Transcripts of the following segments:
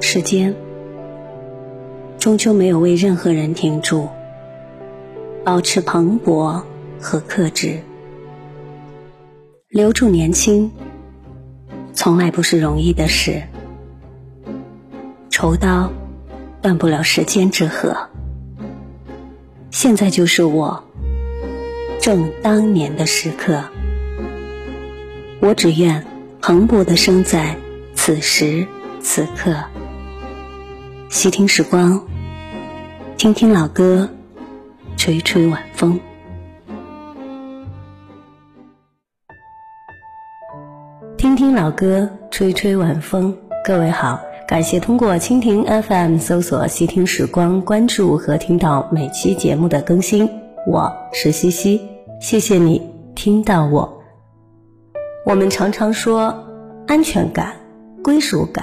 时间终究没有为任何人停住，保持蓬勃和克制，留住年轻，从来不是容易的事。愁刀断不了时间之河，现在就是我正当年的时刻。我只愿蓬勃的生在此时此刻。细听时光，听听老歌，吹吹晚风。听听老歌，吹吹晚风。各位好。感谢通过蜻蜓 FM 搜索“细听时光”，关注和听到每期节目的更新。我是西西，谢谢你听到我。我们常常说，安全感、归属感、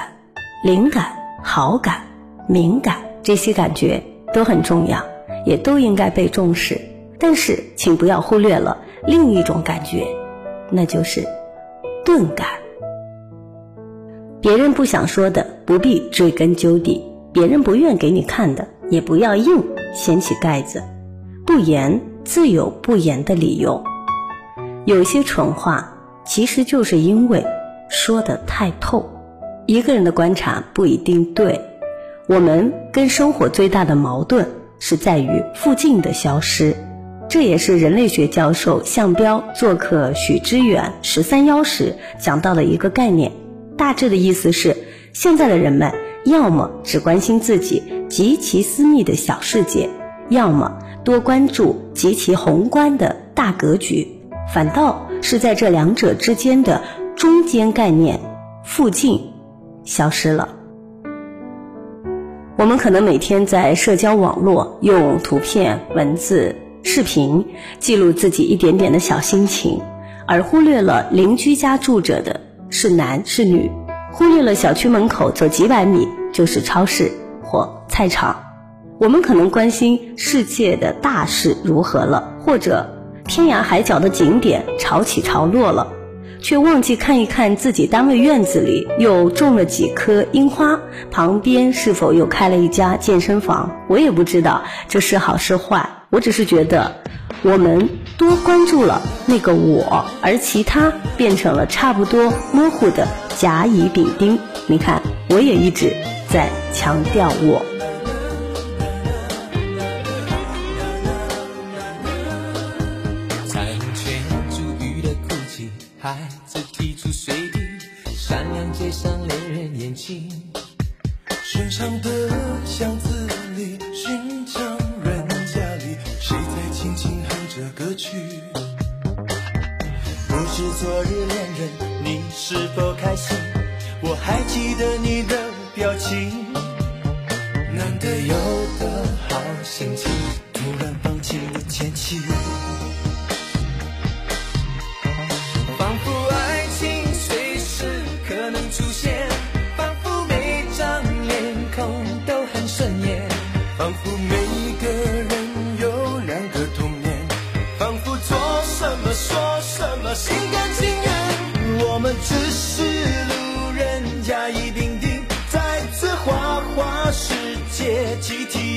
灵感、好感、敏感这些感觉都很重要，也都应该被重视。但是，请不要忽略了另一种感觉，那就是钝感。别人不想说的，不必追根究底；别人不愿给你看的，也不要硬掀起盖子。不言自有不言的理由。有些蠢话，其实就是因为说的太透。一个人的观察不一定对。我们跟生活最大的矛盾是在于附近的消失。这也是人类学教授向彪做客许知远十三幺时讲到的一个概念。大致的意思是，现在的人们要么只关心自己极其私密的小世界，要么多关注极其宏观的大格局，反倒是在这两者之间的中间概念“附近”消失了。我们可能每天在社交网络用图片、文字、视频记录自己一点点的小心情，而忽略了邻居家住着的。是男是女，忽略了小区门口走几百米就是超市或菜场。我们可能关心世界的大事如何了，或者天涯海角的景点潮起潮落了，却忘记看一看自己单位院子里又种了几棵樱花，旁边是否又开了一家健身房。我也不知道这是好是坏，我只是觉得。我们多关注了那个我，而其他变成了差不多模糊的甲乙丙丁。你看，我也一直在强调我。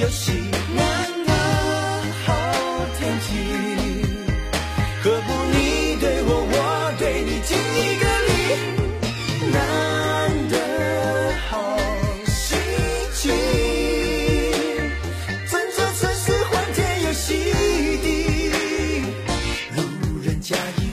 游戏。难得好天气，何不你对我，我对你，敬一个礼？难得好心情，趁这城市欢天又喜地，路人甲乙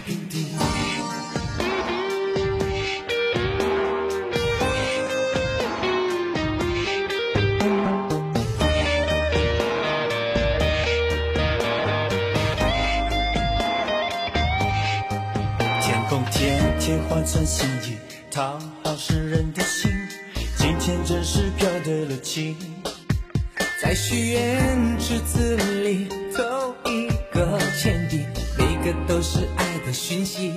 算心意，讨好世人的心，今天真是飘对了情。在许愿池子里投一个钱币，每个都是爱的讯息。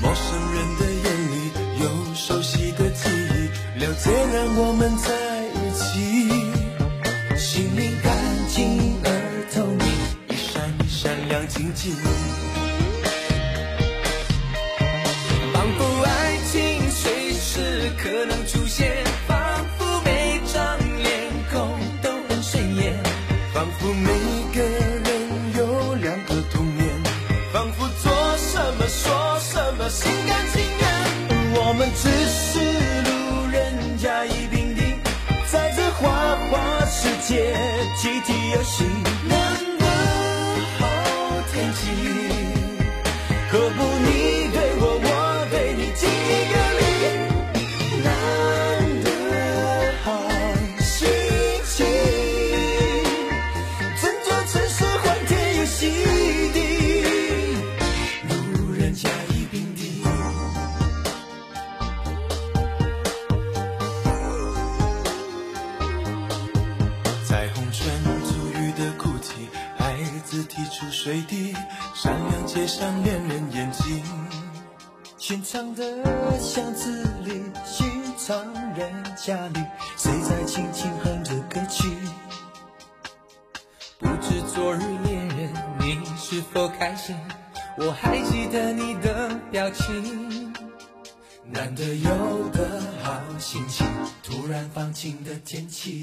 陌生人的眼里有熟悉的记忆，了解让我们在一起。心灵干净而透明，一闪一闪亮晶晶。游戏，心情，突然放晴的天气，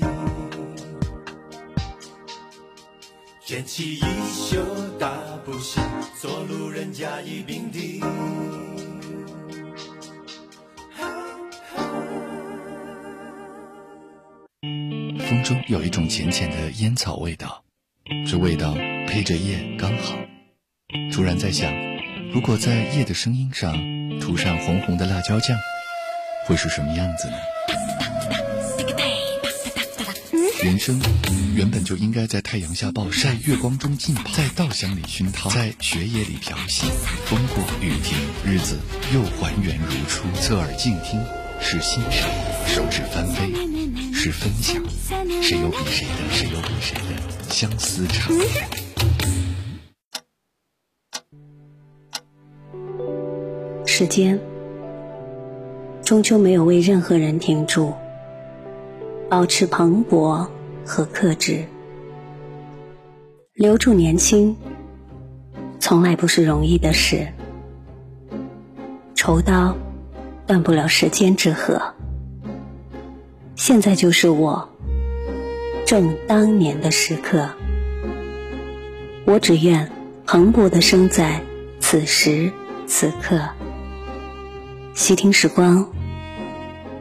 卷起衣袖大步行，做路人甲乙丙丁。风中有一种浅浅的烟草味道，这味道配着夜刚好。突然在想，如果在夜的声音上涂上红红的辣椒酱，会是什么样子呢？人生原本就应该在太阳下暴晒，月光中浸泡，在稻香里熏陶，在雪野里漂洗。风过雨停，日子又还原如初。侧耳静听，是欣赏；手指翻飞，是分享。谁有比谁的，谁有比谁的相思长。时间终究没有为任何人停住，保持蓬勃和克制，留住年轻，从来不是容易的事。愁刀断不了时间之河，现在就是我正当年的时刻。我只愿蓬勃的生在此时此刻。细听时光，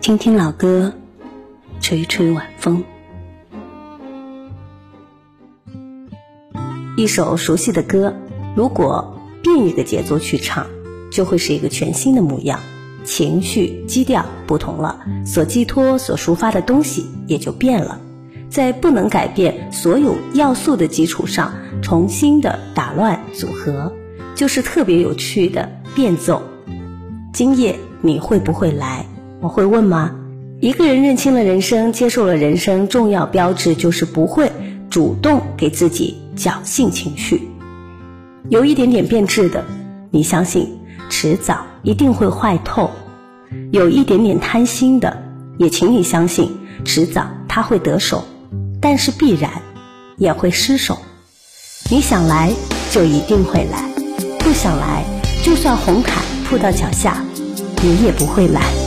听听老歌，吹吹晚风。一首熟悉的歌，如果变一个节奏去唱，就会是一个全新的模样，情绪基调不同了，所寄托、所抒发的东西也就变了。在不能改变所有要素的基础上，重新的打乱组合，就是特别有趣的变奏。今夜你会不会来？我会问吗？一个人认清了人生，接受了人生，重要标志就是不会主动给自己侥幸情绪。有一点点变质的，你相信迟早一定会坏透；有一点点贪心的，也请你相信迟早他会得手，但是必然也会失手。你想来就一定会来，不想来，就算红毯触到脚下，你也不会来。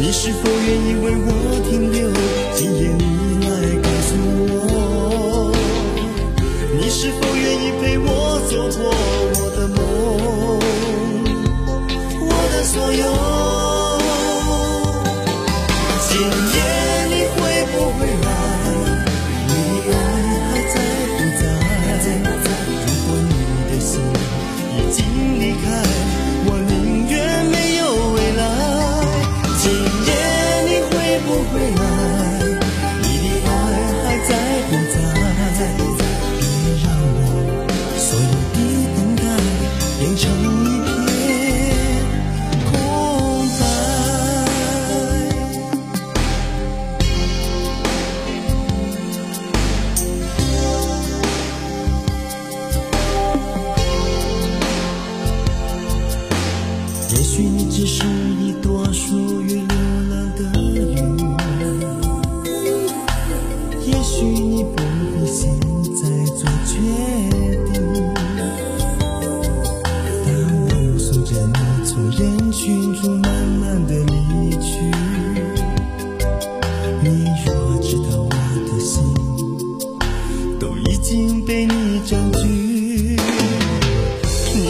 你是否愿意为我停留？今夜你来告诉我，你是否愿意陪我走过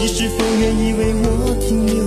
你是否愿意为我停留？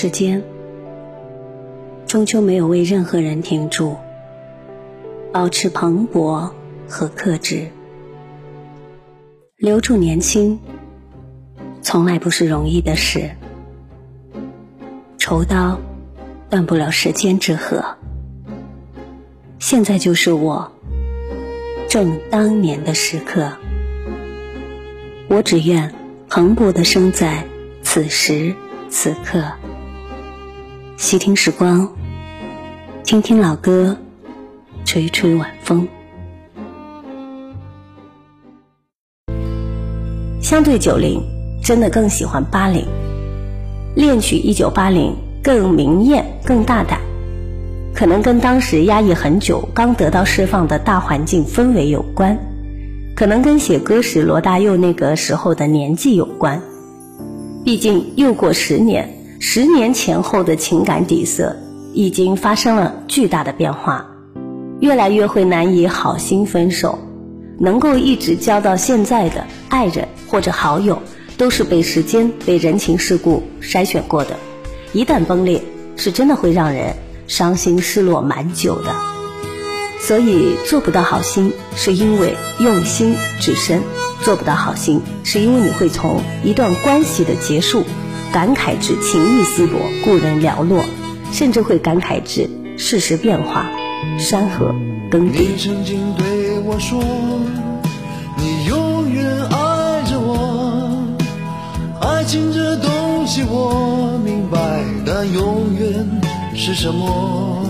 时间终究没有为任何人停住，保持蓬勃和克制，留住年轻，从来不是容易的事。愁刀断不了时间之河，现在就是我正当年的时刻。我只愿蓬勃的生在此时此刻。细听时光，听听老歌，吹吹晚风。相对九零，真的更喜欢八零。恋曲一九八零更明艳、更大胆，可能跟当时压抑很久、刚得到释放的大环境氛围有关，可能跟写歌时罗大佑那个时候的年纪有关。毕竟又过十年。十年前后的情感底色已经发生了巨大的变化，越来越会难以好心分手。能够一直交到现在的爱人或者好友，都是被时间、被人情世故筛选过的。一旦崩裂，是真的会让人伤心失落蛮久的。所以做不到好心，是因为用心至深；做不到好心，是因为你会从一段关系的结束。感慨至情意稀薄，故人寥落，甚至会感慨至世事变化，山河更迭。你曾经对我说，你永远爱着我。爱情这东西我明白，但永远是什么？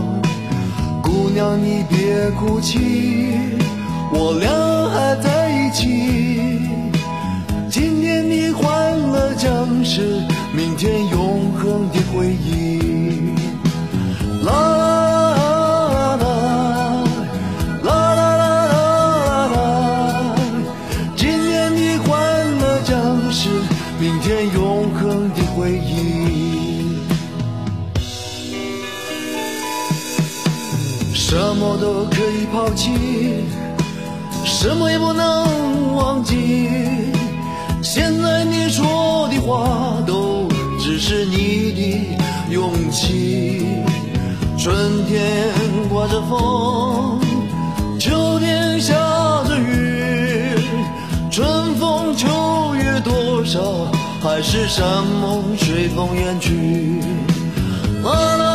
姑娘你别哭泣，我俩还在一起。今天你换了将是什么也不能忘记。现在你说的话都只是你的勇气。春天刮着风，秋天下着雨，春风秋月多少，还是山盟随风远去。啦啦啦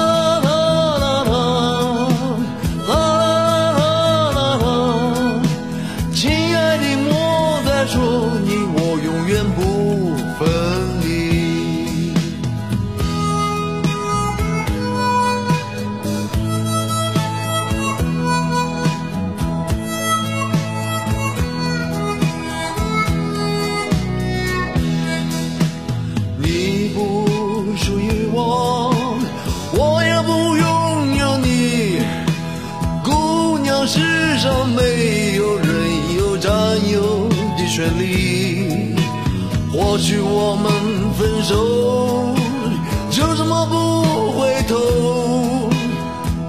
上没有人有占有的权利。或许我们分手，就这么不回头，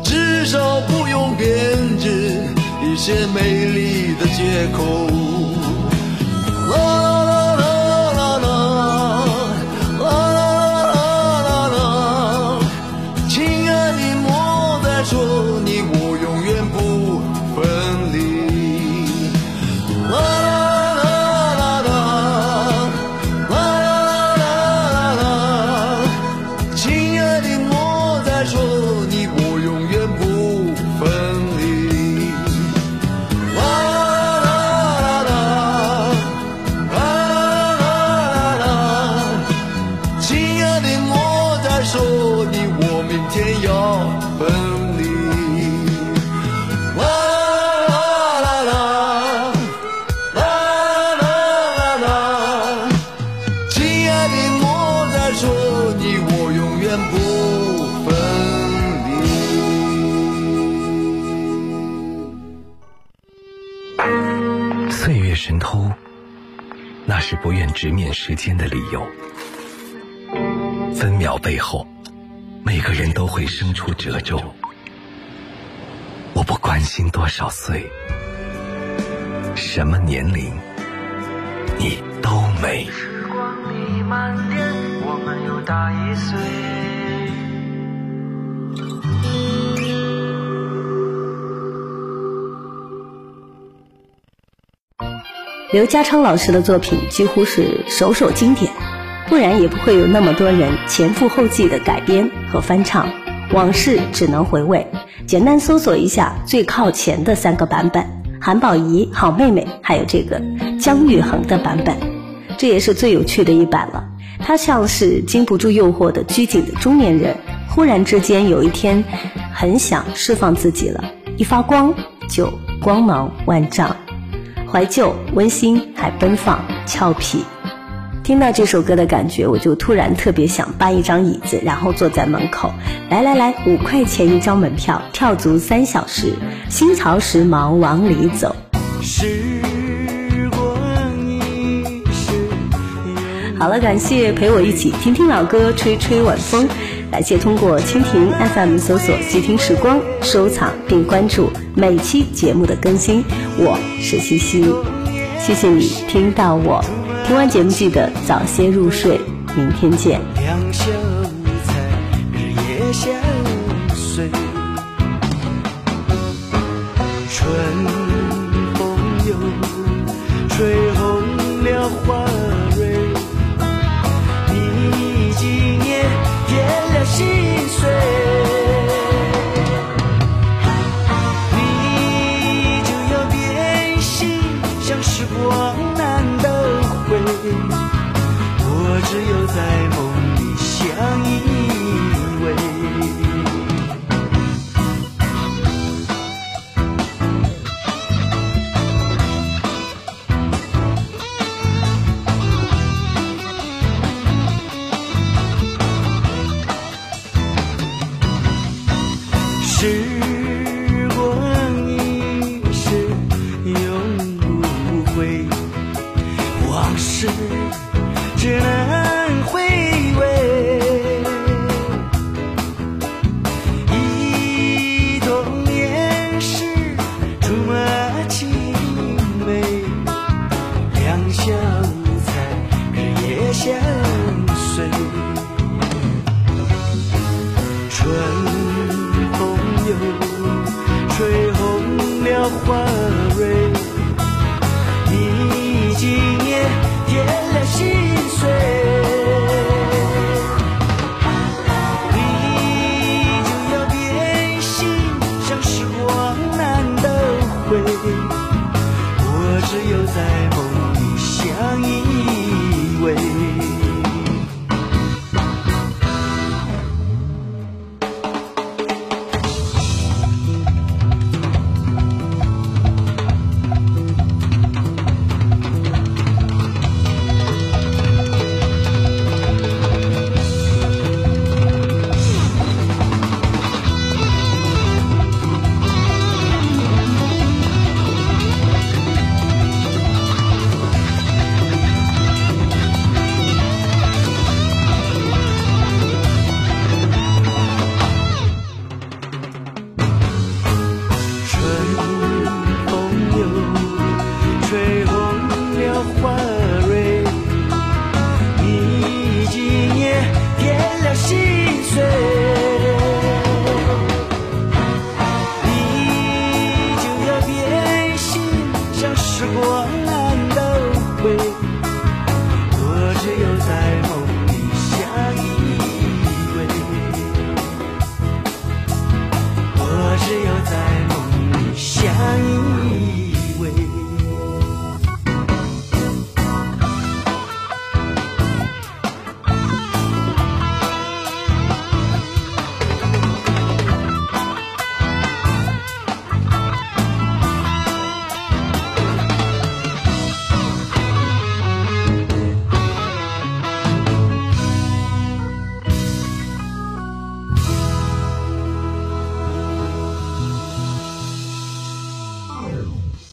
至少不用编织一些美丽的借口。直面时间的理由。分秒背后，每个人都会生出褶皱。我不关心多少岁，什么年龄，你都美。时光里慢点，我们又大一岁。刘家昌老师的作品几乎是首首经典，不然也不会有那么多人前赴后继的改编和翻唱。往事只能回味，简单搜索一下最靠前的三个版本：韩宝仪、好妹妹，还有这个姜育恒的版本。这也是最有趣的一版了。他像是经不住诱惑的拘谨的中年人，忽然之间有一天，很想释放自己了，一发光就光芒万丈。怀旧、温馨，还奔放、俏皮。听到这首歌的感觉，我就突然特别想搬一张椅子，然后坐在门口。来来来，五块钱一张门票，跳足三小时，新潮时髦往里走。时光一逝好了，感谢陪我一起听听老歌，吹吹晚风。感谢通过蜻蜓 FM 搜索“细听时光”，收藏并关注每期节目的更新。我是西西，谢谢你听到我。听完节目记得早些入睡，明天见。两小无猜，日夜相随。春风又吹红了花 say.